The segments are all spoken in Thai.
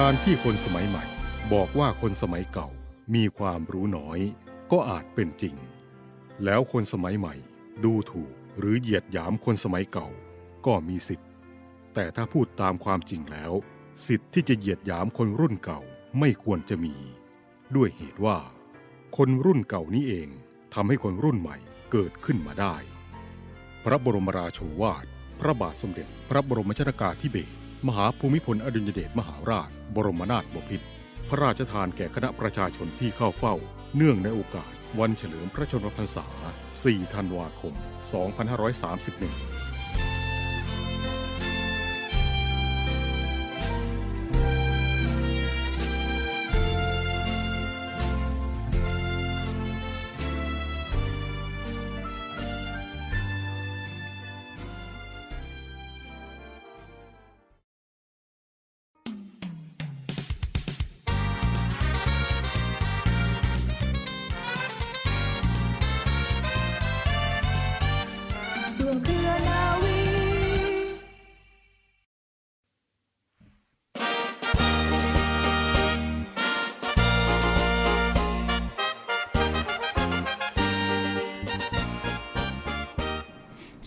การที่คนสมัยใหม่ บอกว่าคนสมัยเก่ามีความรู้น้อย ก็อาจเป็นจริง แล้วคนสมัยใหม่ ดูถูกหรือเหยียดหยามคนสมัยเก่า ก็มีสิทธิ์ แต่ถ้าพูดตามความจริงแล้ว สิทธิ์ที่จะเหยียดหยามคนรุ่นเก่าไม่ควรจะมี ด้วยเหตุว่า คนรุ่นเก่านี้เองทำให้คนรุ่นใหม่เกิดขึ้นมาได้ พระบรมราโชวาท พระบาทสมเด็จ พระบรมชนากาธิเบศร มหาภูมิพลอดุลยเดชมหาราช บรมนาถบพิตรพระราชทานแก่คณะประชาชนที่เข้าเฝ้า เนื่องในโอกาส วันเฉลิมพระชนมพรรษา 4 ธันวาคม 2531 มเครือนาวี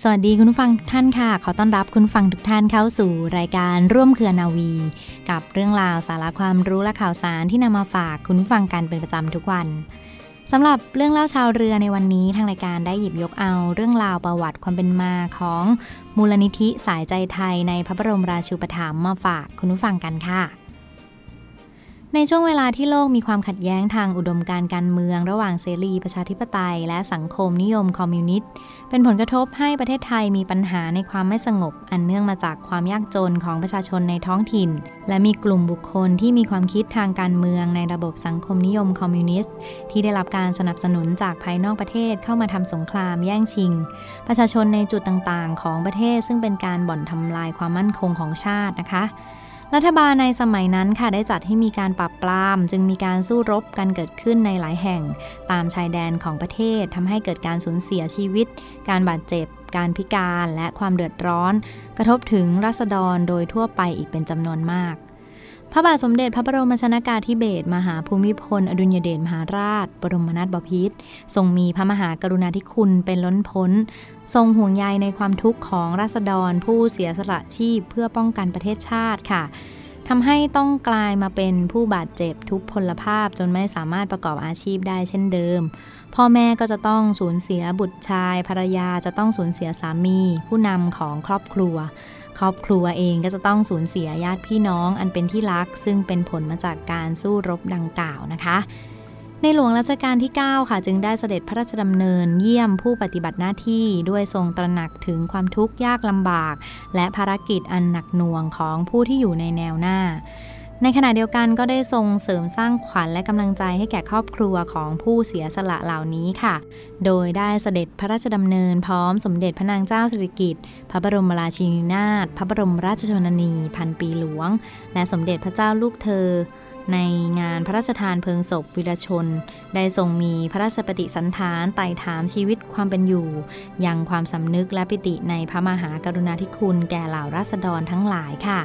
สวัสดีคุณผู้ฟังทุกท่านค่ะ ขอต้อนรับคุณฟังทุกท่านเข้าสู่รายการร่วมเครือนาวี กับเรื่องราวสาระความรู้และข่าวสารที่นำมาฝากคุณฟังกันเป็นประจำทุกวัน สำหรับเรื่องเล่าชาวเรือในวันนี้ทางรายการได้หยิบยกเอาเรื่องราวประวัติความเป็นมาของมูลนิธิสายใจไทยในพระบรมราชูปถัมภ์มาฝากคุณผู้ฟังกันค่ะ ในช่วงเวลาที่โลกมีความขัดแย้งทางอุดมการ์การเมือง ระหว่างเสรีประชาธิปไตย และสังคมนิยมคอมมิวนิสต์ เป็นผลกระทบให้ประเทศไทยมีปัญหาในความไม่สงบ อันเนื่องมาจากความยากจนของประชาชนในท้องถิ่น และมีกลุ่มบุคคลที่มีความคิดทางการเมืองในระบบสังคมนิยมคอมมิวนิสต์ ที่ได้รับการสนับสนุนจากภายนอกประเทศเข้ามาทำสงครามแย่งชิง ประชาชนในจุดต่างๆ ของประเทศซึ่งเป็นการบ่อนทำลายความมั่นคงของชาตินะคะ รัฐบาลในสมัยนั้นค่ะได้จัดให้มีการปรับปราม จึงมีการสู้รบกันเกิดขึ้นในหลายแห่ง ตามชายแดนของประเทศทำให้เกิดการสูญเสียชีวิต การบาดเจ็บ การพิการและความเดือดร้อน กระทบถึงรัษฎรโดยทั่วไปอีกเป็นจำนวนมาก พระบาทสมเด็จพระบรมชนากาธิเบศรมหาภูมิพล อดุลยเดชมหาราช บรมนาถบพิตรทรงมีพระมหากรุณาธิคุณเป็นล้นพ้น ทรงห่วงใยในความทุกข์ของราษฎรผู้เสียสละชีพเพื่อป้องกันประเทศชาติค่ะทำให้ต้องกลายมาเป็นผู้บาดเจ็บทุกพลภาพจนไม่สามารถประกอบอาชีพได้เช่นเดิม พ่อแม่ก็จะต้องสูญเสียบุตรชายภรรยาจะต้องสูญเสียสามี ผู้นำของครอบครัว ครอบครัวเองก็จะต้องสูญเสียญาติพี่น้องอันเป็นที่รัก ซึ่งเป็นผลมาจากการสู้รบดังกล่าวนะคะ ในหลวงรัชกาลที่ 9 ค่ะจึงได้เสด็จพระราชดำเนินเยี่ยมผู้ปฏิบัติหน้าที่ด้วยทรงตระหนักถึงความทุกข์ยากลำบาก และภารกิจอันหนักหน่วงของผู้ที่อยู่ในแนวหน้า ในขณะเดียวกันก็ได้ทรงเสริมสร้างขวัญและกำลังใจให้แก่ครอบครัวของผู้เสียสละเหล่านี้ค่ะ โดยได้เสด็จพระราชดำเนินพร้อมสมเด็จพระนางเจ้าสิริกิติ์ พระบรมราชินีนาถ พระบรมราชชนนี พันปีหลวง และสมเด็จพระเจ้าลูกเธอ ในงานพระราชทานเพลิงศพวิรชน ได้ทรงมีพระราชปฏิสันฐานไต่ถามชีวิตความเป็นอยู่ ยังความสำนึกและปิติในพระมหากรุณาธิคุณแก่เหล่าราษฎรทั้งหลายค่ะ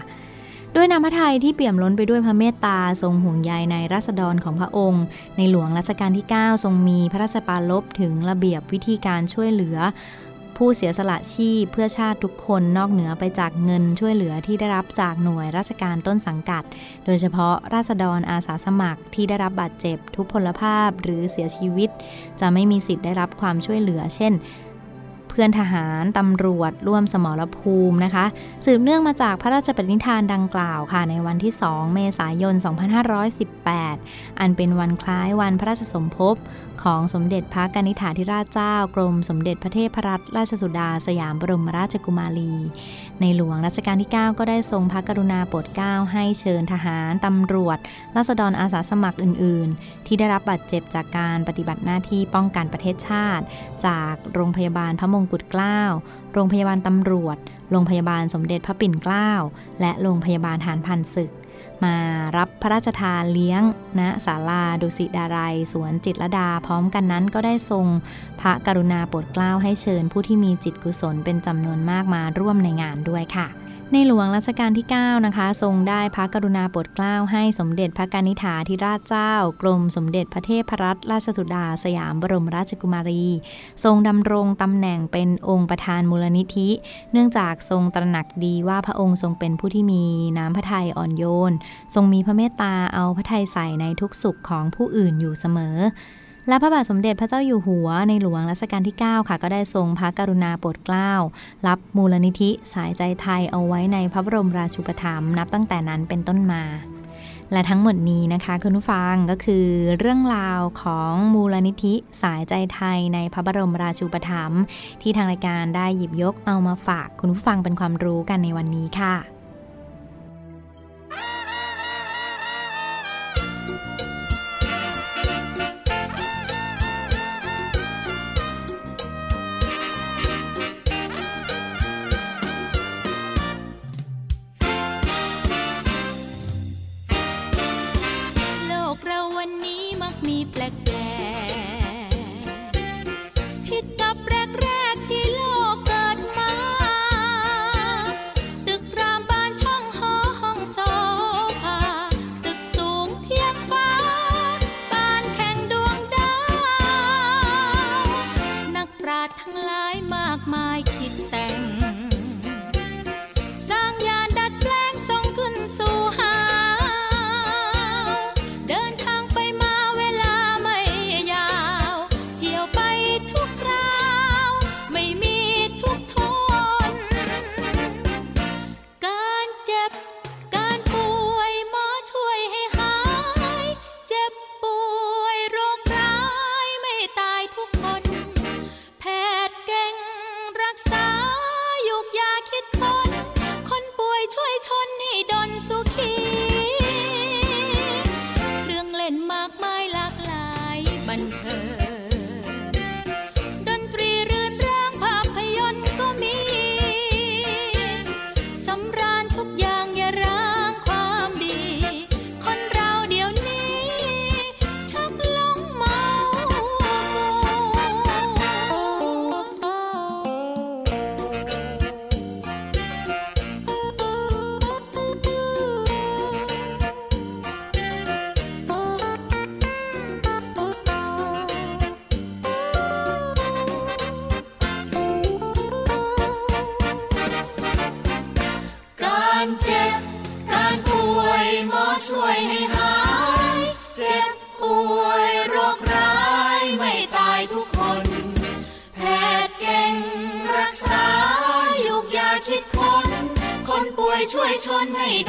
ด้วยน้ำพระทัยที่เปี่ยมล้นไปด้วยพระเมตตาทรงห่วงใยในราษฎรของพระองค์ ในหลวงรัชกาลที่ 9 ทรงมีพระราชปรารภถึงระเบียบวิธีการช่วยเหลือ ผู้เสียสละชีพเพื่อชาติทุกคนนอกเหนือไปจากเงินช่วยเหลือที่ได้รับจากหน่วยราชการต้นสังกัด โดยเฉพาะราษฎรอาสาสมัครที่ได้รับบาดเจ็บทุพพลภาพหรือเสียชีวิต จะไม่มีสิทธิ์ได้รับความช่วยเหลือ เช่น เพื่อนทหารตำรวจร่วมสมรภูมินะคะ สืบเนื่องมาจากพระราชปณิธานดังกล่าวค่ะในวันที่ 2 เมษายน 2518 อันเป็นวันคล้ายวันพระราชสมภพของสมเด็จพระกนิษฐาธิราชเจ้ากรมสมเด็จพระเทพรัตนราชสุดาสยามบรมราชกุมารี ในหลวงรัชกาลที่ 9 ก็ได้ทรงพระกรุณาโปรดเกล้าให้เชิญทหารตำรวจราษฎรอาสาสมัครอื่น ๆ ที่ได้รับบาดเจ็บจากการปฏิบัติหน้าที่ป้องกันประเทศชาติ จากโรงพยาบาลพระมงกุฎเกล้า โรงพยาบาลตำรวจ โรงพยาบาลสมเด็จพระปิ่นเกล้า และโรงพยาบาลฐานพันศึก มารับพระราชทานเลี้ยงณศาลาดุสิดารายสวนจิตรดา พร้อมกันนั้นก็ได้ทรงพระกรุณาโปรดเกล้าให้เชิญผู้ที่มีจิตกุศลเป็นจำนวนมากมาร่วมในงานด้วยค่ะ ในหลวงรัชกาลที่ 9 นะคะ ทรงได้พระกรุณาโปรดเกล้าให้สมเด็จพระกนิษฐาธิราชเจ้า กรมสมเด็จพระเทพรัตนราชสุดาสยามบรมราชกุมารี ทรงดำรงตำแหน่งเป็นองค์ประธานมูลนิธิ เนื่องจากทรงตระหนักดีว่าพระองค์ทรงเป็นผู้ที่มีน้ำพระทัยอ่อนโยน ทรงมีพระเมตตาเอาพระทัยใส่ในทุกสุขของผู้อื่นอยู่เสมอ และพระบาทสมเด็จพระเจ้าอยู่หัวในหลวงรัชกาลที่ 9 ค่ะ ก็ได้ทรงพระกรุณาโปรดเกล้า รับมูลนิธิสายใจไทยเอาไว้ในพระบรมราชูปถัมภ์นับตั้งแต่นั้นเป็นต้นมาและทั้งหมดนี้นะคะคุณผู้ฟังก็คือเรื่องราวของมูลนิธิสายใจไทยในพระบรมราชูปถัมภ์ที่ทางรายการได้หยิบยกเอามาฝากคุณผู้ฟังเป็นความรู้กันในวันนี้ค่ะ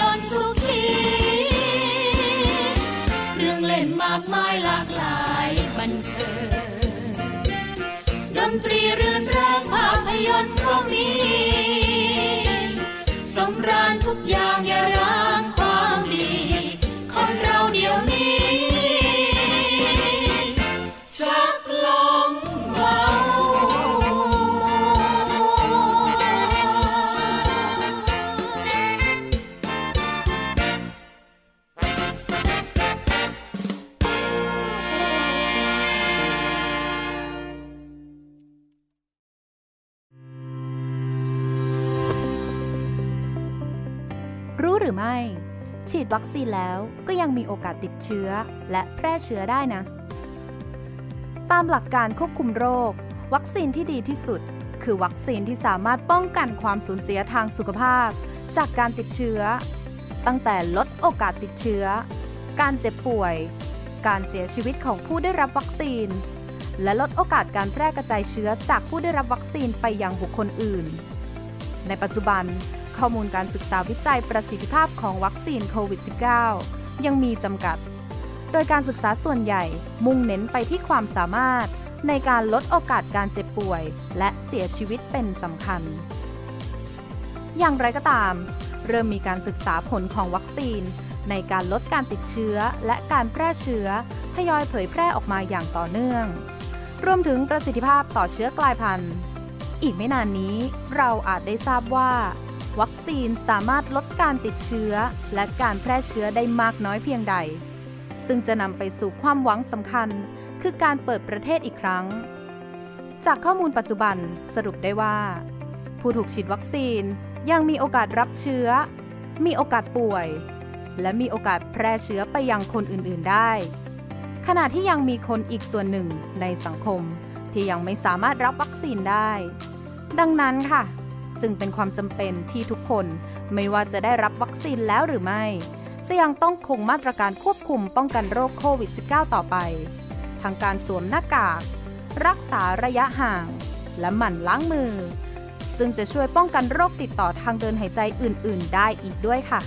ดนสุขี เรื่องเล่นมากมายหลากหลายบันเทิงดนตรีเรื่นเริงภาพยนตร์ก็มีสมราญทุกอย่างอย่าร้า วัคซีนแล้วก็ยังมีโอกาสติดเชื้อและแพร่เชื้อได้นะ ตามหลักการควบคุมโรค วัคซีนที่ดีที่สุด คือวัคซีนที่สามารถป้องกันความสูญเสียทางสุขภาพ จากการติดเชื้อ ตั้งแต่ลดโอกาสติดเชื้อ การเจ็บป่วย การเสียชีวิตของผู้ได้รับวัคซีน และลดโอกาสการแพร่กระจายเชื้อจากผู้ได้รับวัคซีนไปยังบุคคลอื่น ในปัจจุบัน ข้อมูลการศึกษาวิจัยประสิทธิภาพของวัคซีนโควิด -19 ยังมีจำกัด โดยการศึกษาส่วนใหญ่มุ่งเน้นไปที่ความสามารถ ในการลดโอกาสการเจ็บป่วย และเสียชีวิตเป็นสำคัญ อย่างไรก็ตาม เริ่มมีการศึกษาผลของวัคซีน ในการลดการติดเชื้อและการแพร่เชื้อทยอยเผยแพร่ออกมาอย่างต่อเนื่อง รวมถึงประสิทธิภาพต่อเชื้อกลายพันธุ์ อีกไม่นานนี้เราอาจได้ทราบว่า วัคซีนสามารถลดการติดเชื้อ และการแพร่เชื้อได้มากน้อยเพียงใด ซึ่งจะนำไปสู่ความหวังสำคัญ คือการเปิดประเทศอีกครั้ง จากข้อมูลปัจจุบันสรุปได้ว่า ผู้ถูกฉีดวัคซีนยังมีโอกาสรับเชื้อ มีโอกาสป่วย และมีโอกาสแพร่เชื้อไปยังคนอื่น ๆ ได้ ขณะที่ยังมีคนอีกส่วนหนึ่งในสังคม ที่ยังไม่สามารถรับวัคซีนได้ ดังนั้นค่ะ จึงเป็นความจำเป็นที่ทุกคนไม่ว่าจะได้รับวัคซีนแล้วหรือไม่ จะยังต้องคงมาตรการควบคุมป้องกันโรคโควิด -19 ต่อไป ทางการสวมหน้ากาก รักษาระยะห่าง และหมั่นล้างมือ ซึ่งจะช่วยป้องกันโรคติดต่อทางเดินหายใจอื่น ๆ ได้อีกด้วยค่ะ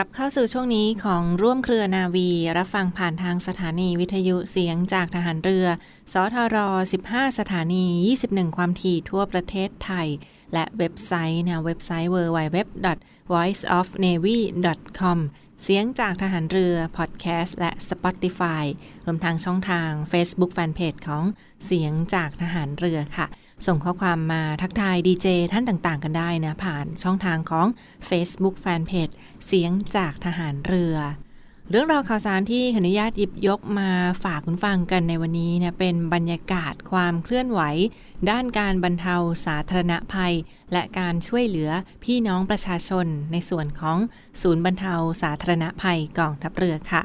ลับเข้าสู่ช่วงนี้ของร่วมเครือนาวี รับฟังผ่านทางสถานีวิทยุเสียงจากทหารเรือ สทร 15 สถานี 21 ความถี่ทั่วประเทศไทย และเว็บไซต์นะเว็บไซต์ www.voiceofnavy.com เสียงจากทหารเรือ พอดแคสต์ และ Spotify รวมทางช่องทาง Facebook Fanpage ของเสียงจากทหารเรือค่ะ ส่งข้อความมาทักทายดีเจท่านต่างๆ กันได้นะ ผ่านช่องทางของ Facebook Fanpage เสียงจากทหารเรือ เรื่องราวข่าวสารที่ขออนุญาตหยิบยกมาฝากคุณฟังกันในวันนี้เนี่ยเป็นบรรยากาศความเคลื่อนไหว ด้านการบรรเทาสาธารณภัย และการช่วยเหลือพี่น้องประชาชน ในส่วนของศูนย์บรรเทาสาธารณภัยกองทัพเรือค่ะ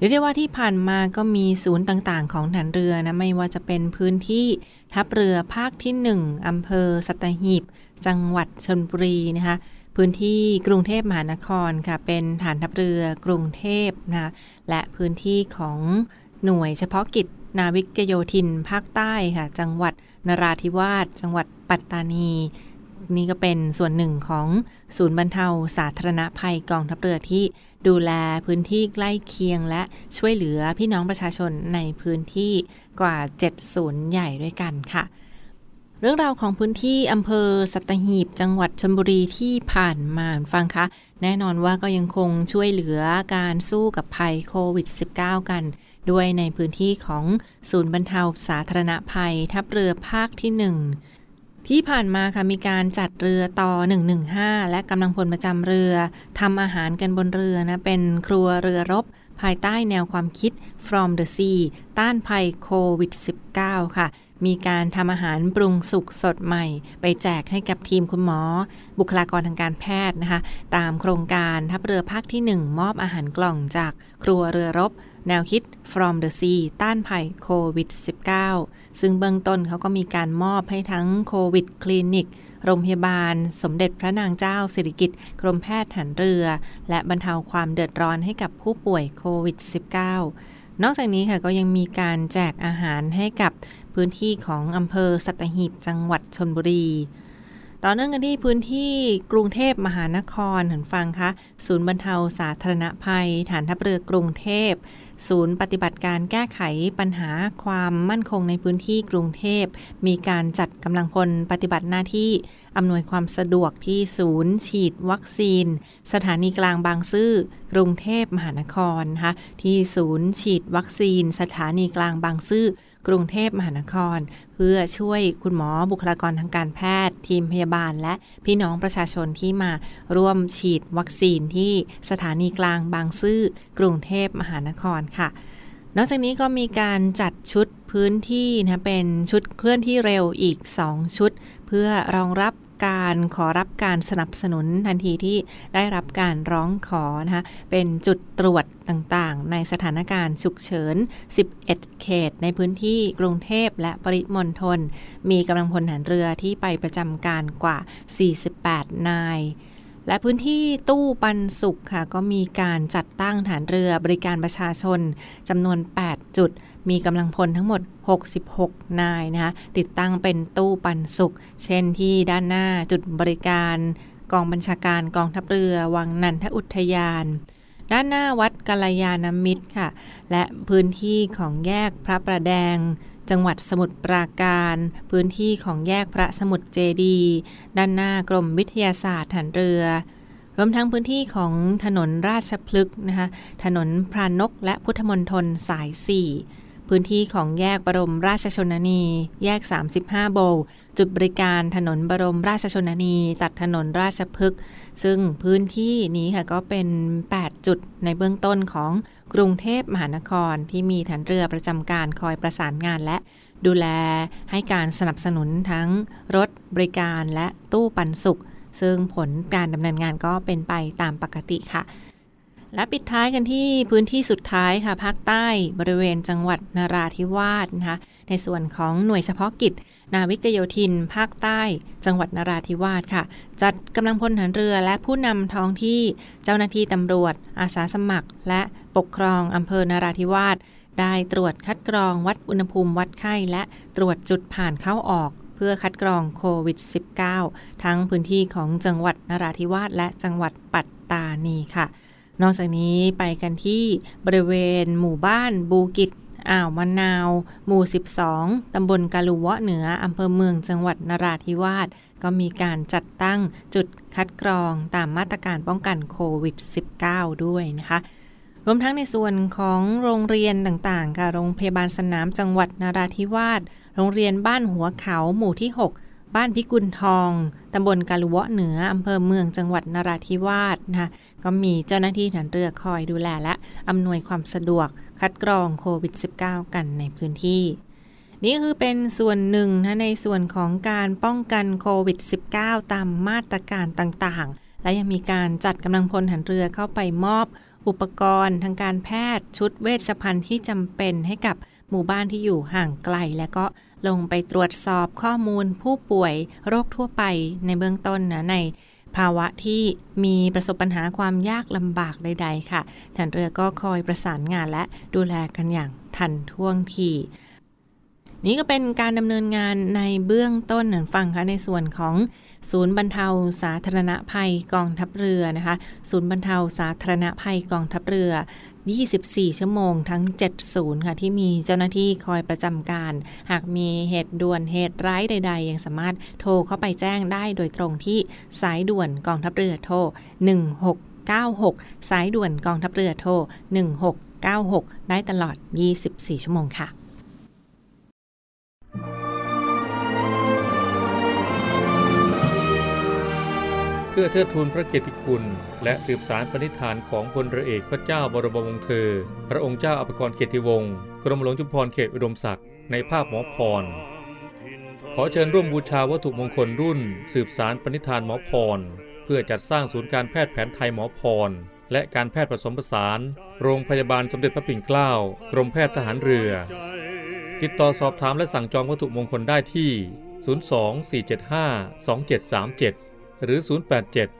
เรียกได้ว่าที่ผ่านมาก็มีศูนย์ต่างๆ ของฐานเรือนะไม่ว่าจะเป็นพื้นที่ทัพเรือภาคที่ 1อำเภอสัตหีบ จังหวัดชนบุรีนะคะพื้นที่กรุงเทพมหานครค่ะเป็นฐานทัพเรือกรุงเทพนะและพื้นที่ของหน่วยเฉพาะกิจนาวิกโยธิน ภาคใต้ค่ะ จังหวัดนราธิวาส จังหวัดปัตตานี นี่ก็เป็นส่วนหนึ่งของศูนย์บรรเทาสาธารณภัยกองทัพเรือที่ดูแลพื้นที่ใกล้เคียงและช่วยเหลือพี่น้องประชาชนในพื้นที่กว่า7ศูนย์ใหญ่ด้วยกันค่ะ เรื่องราวของพื้นที่อำเภอสัตหีบจังหวัดชนบุรีที่ผ่านมาฟังคะ แน่นอนว่าก็ยังคงช่วยเหลือการสู้กับภัยโควิด -19 กันด้วยในพื้นที่ของศูนย์บรรเทาสาธารณภัยทัพเรือภาคที่ 1 ที่ผ่านมาค่ะมีการจัดเรือต่อ 115 และกำลังพลประจำเรือทำอาหารกันบนเรือนะ เป็นครัวเรือรบ ภายใต้แนวความคิด from the sea ต้านภัยโควิด -19 ค่ะ มีการทำอาหารปรุงสุกสดใหม่ ไปแจกให้กับทีมคุณหมอ บุคลากรทางการแพทย์นะคะ ตามโครงการทัพเรือภาคที่ 1 มอบอาหารกล่องจากครัวเรือรบ แนวคิด from the sea ต้านภัยโควิด -19 ซึ่งเบื้องต้นเขาก็มีการมอบให้ทั้งโควิดคลินิก โรงพยาบาล สมเด็จพระนางเจ้าสิริกิติ์กรมแพทย์หันเรือ และบรรเทาความเดือดร้อนให้กับผู้ป่วยโควิด -19 นอกจากนี้ค่ะก็ยังมีการแจกอาหารให้กับพื้นที่ของอำเภอสัตหีบจังหวัดชนบุรีต่อเนื่องกันที่พื้นที่กรุงเทพมหานครเหันฟังคะ ศูนย์บรรเทาสาธารณภัย ฐานทัพเรือกรุงเทพ ศูนย์ปฏิบัติการแก้ไขปัญหาความมั่นคงในพื้นที่กรุงเทพ มีการจัดกำลังพลปฏิบัติหน้าที่อำนวยความสะดวกที่ศูนย์ฉีดวัคซีน สถานีกลางบางซื่อกรุงเทพมหานครนะคะที่ศูนย์ฉีดวัคซีน สถานีกลางบางซื่อ กรุงเทพมหานคร เพื่อช่วยคุณหมอบุคลากรทางการแพทย์ ทีมพยาบาล และพี่น้องประชาชนที่มาร่วมฉีดวัคซีนที่สถานีกลางบางซื่อกรุงเทพมหานครค่ะนอกจากนี้ก็มีการจัดชุดพื้นที่นะเป็นชุดเคลื่อนที่เร็วอีก 2 ชุด เพื่อรองรับ การขอรับการสนับสนุนทันทีที่ได้รับการร้องขอนะคะเป็นจุดตรวจต่างๆ ในสถานการณ์ฉุกเฉิน 11 เขต ในพื้นที่กรุงเทพและปริมณฑลมีกำลังพลฐานเรือที่ไปประจำการกว่า 48 นาย และพื้นที่ตู้ปันสุขค่ะ ก็มีการจัดตั้งฐานเรือบริการประชาชนจำนวน 8 จุด มีกำลังพลทั้งหมด 66 นายนะคะติดตั้งเป็นตู้ปันสุข เช่นที่ด้านหน้าจุดบริการกองบัญชาการกองทัพเรือ วังนันทอุทยาน ด้านหน้าวัดกัลยาณมิตรค่ะ และพื้นที่ของแยกพระประแดง จังหวัดสมุทรปราการ พื้นที่ของแยกพระสมุทรเจดี ด้านหน้ากรมวิทยาศาสตร์ฐานเรือ รวมทั้งพื้นที่ของถนนราชพฤกษ์นะคะถนนพรานกและพุทธมนตรสาย4 พื้นที่ของแยกบรมราชชนนี แยก 35 โบ จุดบริการถนนบรมราชชนนี ตัดถนนราชพฤกษ์ซึ่งพื้นที่นี้ค่ะก็เป็น 8 จุดในเบื้องต้นของกรุงเทพมหานครที่มีฐานเรือประจำการคอยประสานงานและดูแลให้การสนับสนุนทั้งรถบริการและตู้ปันสุข ซึ่งผลการดำเนินงานก็เป็นไปตามปกติค่ะ และปิดท้ายกันที่พื้นที่สุดท้ายค่ะภาคใต้บริเวณจังหวัดนาราธิวาสนะคะในส่วนของหน่วยเฉพาะกิจ นาวิกโยธิน ภาคใต้ จังหวัดนาราธิวาสค่ะ จัดกำลังพลฐานเรือและผู้นำท้องที่เจ้าหน้าที่ตำรวจ อาสาสมัคร และปกครองอำเภอนาราธิวาสได้ตรวจคัดกรองวัดอุณหภูมิวัดไข้ และตรวจจุดผ่านเข้าออกเพื่อคัดกรองโควิด -19 ทั้งพื้นที่ของจังหวัดนราธิวาสและจังหวัดปัตตานีค่ะ นอกจากนี้ไปกันที่บริเวณหมู่บ้านบูกิจอ่าวมะนาว หมู่ 12 ตำบลกาลุวะเหนือ อำเภอเมืองจังหวัดนราธิวาส ก็มีการจัดตั้งจุดคัดกรองตามมาตรการป้องกันโควิด -19 ด้วยนะคะ รวมทั้งในส่วนของโรงเรียนต่างๆค่ะโรงพยาบาลสนามจังหวัดนราธิวาส โรงเรียนบ้านหัวเขาหมู่ที่ 6 บ้านพิกุลทอง ตำบลกาลุวะเหนือ อำเภอเมืองจังหวัดนราธิวาสนะคะก็มีเจ้าหน้าที่ฐานเรือคอยดูแลและอำนวยความสะดวกคัดกรองโควิด -19 กันในพื้นที่ นี่คือเป็นส่วนหนึ่งนะในส่วนของการป้องกันโควิด -19 ตามมาตรการต่างๆ และยังมีการจัดกำลังพลหันเรือเข้าไปมอบอุปกรณ์ทางการแพทย์ชุดเวชภัณฑ์ที่จำเป็นให้กับ หมู่บ้านที่อยู่ห่างไกล และก็ลงไปตรวจสอบข้อมูลผู้ป่วยโรคทั่วไปในเบื้องต้นนะในภาวะที่มีประสบปัญหาความยากลำบากใด ๆ ค่ะฐานเรือก็คอยประสานงานและดูแลกันอย่างทันท่วงทีนี่ก็เป็นการดำเนินงานในเบื้องต้นหนึ่งฟังค่ะในส่วนของศูนย์บรรเทาสาธารณภัยกองทัพเรือนะคะ ศูนย์บรรเทาสาธารณภัยกองทัพเรือ 24 ชั่วโมงทั้ง7ศูนย์ค่ะ ที่มีเจ้าหน้าที่คอยประจำการ หากมีเหตุด่วนเหตุร้ายใด ๆ ยังสามารถโทรเข้าไปแจ้งได้โดยตรงที่สายด่วนกองทัพเรือโทร 1696 สายด่วนกองทัพเรือโทร 1696 ได้ตลอด 24 ชั่วโมงค่ะเพื่อเทิดทูนพระเกียรติคุณ และสืบสารปณิธานของพลเรือเอกพระเจ้าบรมวงศ์เธอ พระองค์เจ้าอภิกรเกียรติวงศ์กรมหลวงจุฬาภรณ์เขตอุดมศักดิ์ในภาพหมอพร ขอเชิญร่วมบูชาวัตถุมงคลรุ่น สืบสารปณิธานหมอพร เพื่อจัดสร้างศูนย์การแพทย์แผนไทยหมอพร และการแพทย์ผสมผสาน โรงพยาบาลสมเด็จพระปิ่นเกล้ากรมแพทย์ทหารเรือ ติดต่อสอบถามและสั่งจองวัตถุมงคลได้ที่ 024752737 หรือ 087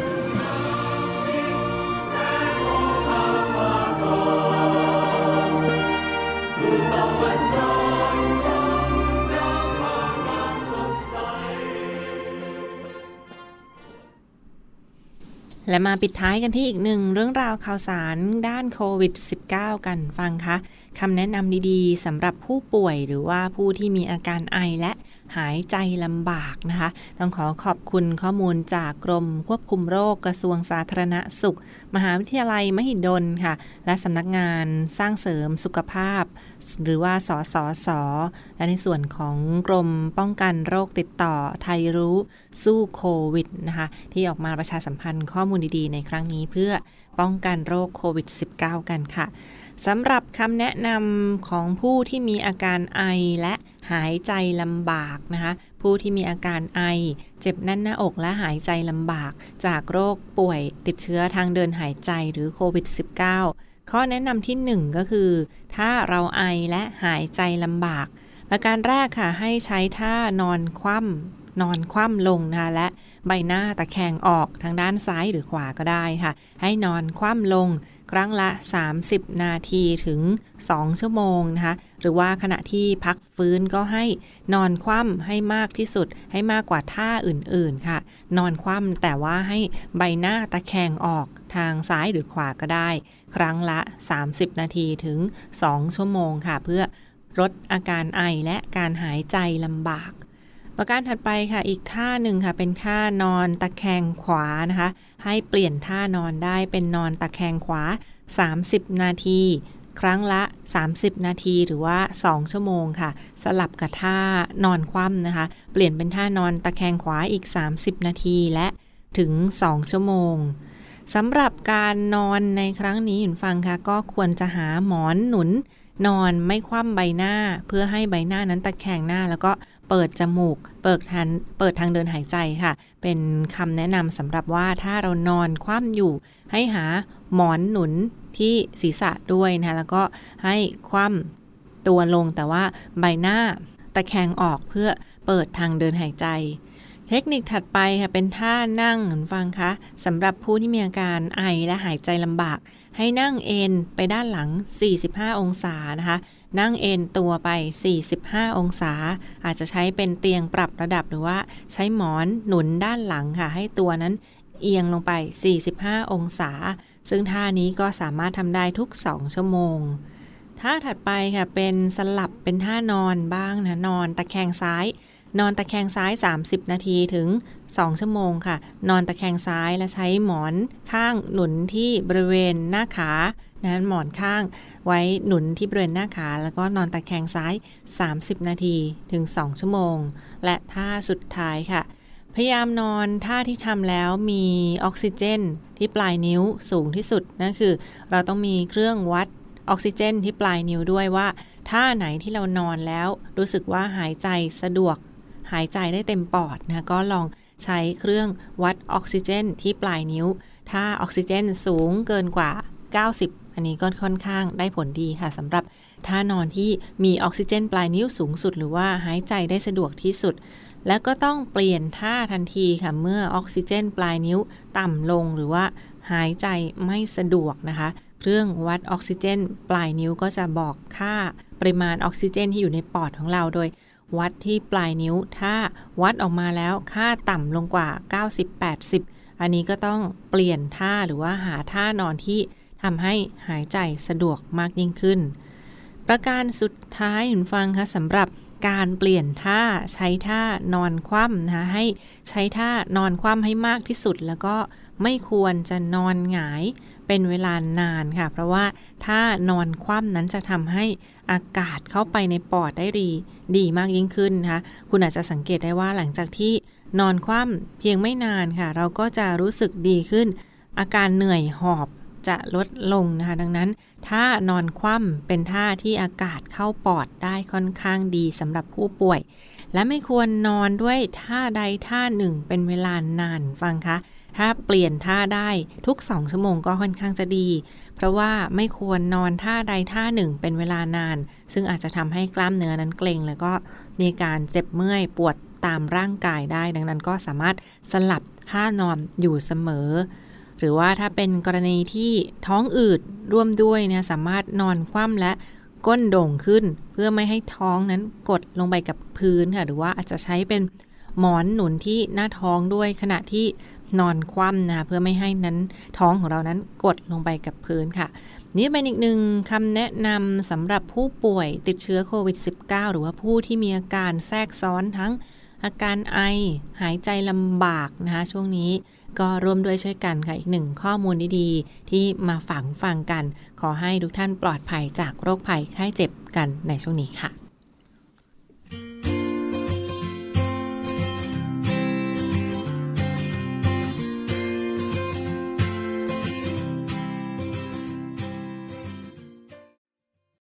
และมาปิดท้ายกันที่อีกหนึ่งเรื่องราวข่าวสารด้านโควิด -19 กันฟังคะคำแนะนำดีๆสำหรับผู้ป่วยหรือว่าผู้ที่มีอาการไอและ หายใจลำบากนะคะ ต้องขอขอบคุณข้อมูลจากกรมควบคุมโรคกระทรวงสาธารณสุข มหาวิทยาลัยมหิดลค่ะ และสำนักงานสร้างเสริมสุขภาพ หรือว่าสสส และในส่วนของกรมป้องกันโรคติดต่อไทยรู้สู้โควิดนะคะที่ออกมาประชาสัมพันธ์ข้อมูลดีๆ ในครั้งนี้เพื่อป้องกันโรคโควิด -19 กันค่ะ สำหรับคำแนะนำของผู้ที่มีอาการไอและหายใจลำบากนะคะ ผู้ที่มีอาการไอ เจ็บแน่นหน้าอกและหายใจลำบาก จากโรคป่วยติดเชื้อทางเดินหายใจหรือโควิด -19 ข้อแนะนำที่ 1 ก็คือ ถ้าเราไอและหายใจลำบาก ประการแรกค่ะให้ใช้ท่านอนคว่ำนอนคว่ำลงนะคะและ ใบหน้าตะแคงออกทางด้านซ้ายหรือขวาก็ได้ค่ะ ให้นอนคว่ำลงครั้งละ 30 นาทีถึง 2 ชั่วโมงนะคะ หรือว่าขณะที่พักฟื้นก็ให้นอนคว่ำให้มากที่สุด ให้มากกว่าท่าอื่นๆค่ะ นอนคว่ำแต่ว่าให้ใบหน้าตะแคงออกทางซ้ายหรือขวาก็ได้ ครั้งละ 30 นาทีถึง 2 ชั่วโมงค่ะ เพื่อลดอาการไอและการหายใจลำบาก ประการถัดไปค่ะอีกท่าหนึ่งค่ะเป็นท่านอนตะแคงขวานะคะ ให้เปลี่ยนท่านอนได้เป็นนอนตะแคงขวา 30 นาที ครั้งละ 30 นาทีหรือว่า 2 ชั่วโมงค่ะ สลับกับท่านอนคว่ำนะคะ เปลี่ยนเป็นท่านอนตะแคงขวาอีก 30 นาทีและถึง 2 ชั่วโมงสำหรับการนอนในครั้งนี้คุณฟังค่ะ ก็ควรจะหาหมอนหนุน นอนไม่คว่ำใบหน้า เพื่อให้ใบหน้านั้นตะแคงหน้า แล้วก็เปิดจมูก เปิดทางเปิดทางเดินหายใจค่ะ เป็นคำแนะนำสำหรับว่าถ้าเรานอนคว่ำอยู่ ให้หาหมอนหนุนที่ศีรษะด้วยนะแล้วก็ให้คว่ำตัวลงแต่ว่าใบหน้าตะแคงออกเพื่อเปิดทางเดินหายใจเทคนิคถัดไปค่ะเป็นท่านั่งฟังคะสำหรับผู้ที่มีอาการไอและหายใจลำบาก ให้นั่งเอนไปด้านหลัง 45 องศานะคะ นั่งเอนตัวไป 45 องศา อาจจะใช้เป็นเตียงปรับระดับหรือว่าใช้หมอนหนุนด้านหลังค่ะ ให้ตัวนั้นเอียงลงไป 45 องศา ซึ่งท่านี้ก็สามารถทำได้ทุก 2 ชั่วโมง ท่าถัดไปค่ะเป็นสลับเป็นท่านอนบ้างนะนอนตะแคงซ้าย นอนตะแคงซ้าย 30 นาทีถึง 2 ชั่วโมงค่ะ นอนตะแคงซ้ายและใช้หมอนข้างหนุนที่บริเวณหน้าขานะหมอนข้างไว้หนุนที่บริเวณหน้าขา แล้วก็นอนตะแคงซ้าย 30 นาทีถึง 2 ชั่วโมง และท่าสุดท้ายค่ะ พยายามนอนท่าที่ทำแล้วมีออกซิเจน ที่ปลายนิ้วสูงที่สุดนั่นคือ เราต้องมีเครื่องวัดออกซิเจนที่ปลายนิ้วด้วยว่าท่าไหนที่เรานอนแล้วรู้สึกว่าหายใจสะดวก หายใจได้เต็มปอดนะก็ลองใช้เครื่องวัดออกซิเจน ที่ปลายนิ้ว ถ้าออกซิเจนสูงเกินกว่า 90 อันนี้ก็ค่อนข้างได้ผลดีค่ะสำหรับท่านอนที่มีออกซิเจน ปลายนิ้วสูงสุด หรือว่าหายใจได้สะดวกที่สุด แล้วก็ต้องเปลี่ยนท่าทันทีค่ะเมื่อออกซิเจน ปลายนิ้วต่ำลงหรือว่าหายใจไม่สะดวกนะคะ เครื่องวัดออกซิเจน ปลายนิ้วก็จะบอกค่าปริมาณออกซิเจน ที่อยู่ในปอดของเราโดย วัดที่ปลายนิ้ว ถ้าวัดออกมาแล้วค่าต่ำลงกว่า 90-80 อันนี้ก็ต้องเปลี่ยนท่าหรือว่าหาท่านอนที่ทำให้หายใจสะดวกมากยิ่งขึ้น ประการสุดท้ายคุณฟังคะสำหรับการเปลี่ยนท่าใช้ท่านอนคว่ำนะคะให้ใช้ท่านอนคว่ำให้มากที่สุด แล้วก็ไม่ควรจะนอนหงาย เป็นเวลานานค่ะ เพราะว่าถ้านอนคว่ำนั้นจะทำให้อากาศเข้าไปในปอดได้ดีดีมากยิ่งขึ้นนะคะคุณอาจจะสังเกตได้ว่าหลังจากที่นอนคว่ำเพียงไม่นานค่ะ เราก็จะรู้สึกดีขึ้น อาการเหนื่อยหอบจะลดลงนะคะ ดังนั้น ถ้านอนคว่ำเป็นท่าที่อากาศเข้าปอดได้ค่อนข้างดีสำหรับผู้ป่วย และไม่ควรนอนด้วยท่าใดท่าหนึ่งเป็นเวลานานฟังคะ ถ้าเปลี่ยนท่าได้ทุกสองชั่วโมงก็ค่อนข้างจะดี เพราะว่าไม่ควรนอนท่าใดท่าหนึ่งเป็นเวลานาน ซึ่งอาจจะทำให้กล้ามเนื้อนั้นเกร็ง แล้วก็มีการเจ็บเมื่อยปวดตามร่างกายได้ ดังนั้นก็สามารถสลับท่านอนอยู่เสมอ หรือว่าถ้าเป็นกรณีที่ท้องอืดร่วมด้วยเนี่ยสามารถนอนคว่ำและก้นโด่งขึ้น เพื่อไม่ให้ท้องนั้นกดลงไปกับพื้นค่ะหรือว่าอาจจะใช้เป็นหมอนหนุนที่หน้าท้องด้วยขณะที่ นอนคว่ำนะคะเพื่อไม่ให้นั้นท้องของเรานั้นกดลงไปกับพื้นค่ะ นี่เป็นอีกหนึ่งคำแนะนำสำหรับผู้ป่วยติดเชื้อโควิด -19 หรือว่าผู้ที่มีอาการแทรกซ้อนทั้งอาการไอหายใจลำบากนะคะช่วงนี้ก็ร่วมด้วยช่วยกันค่ะ อีกหนึ่งข้อมูลดีๆ ที่มาฝังฟังกัน ขอให้ทุกท่านปลอดภัยจากโรคภัยไข้เจ็บกันในช่วงนี้ค่ะ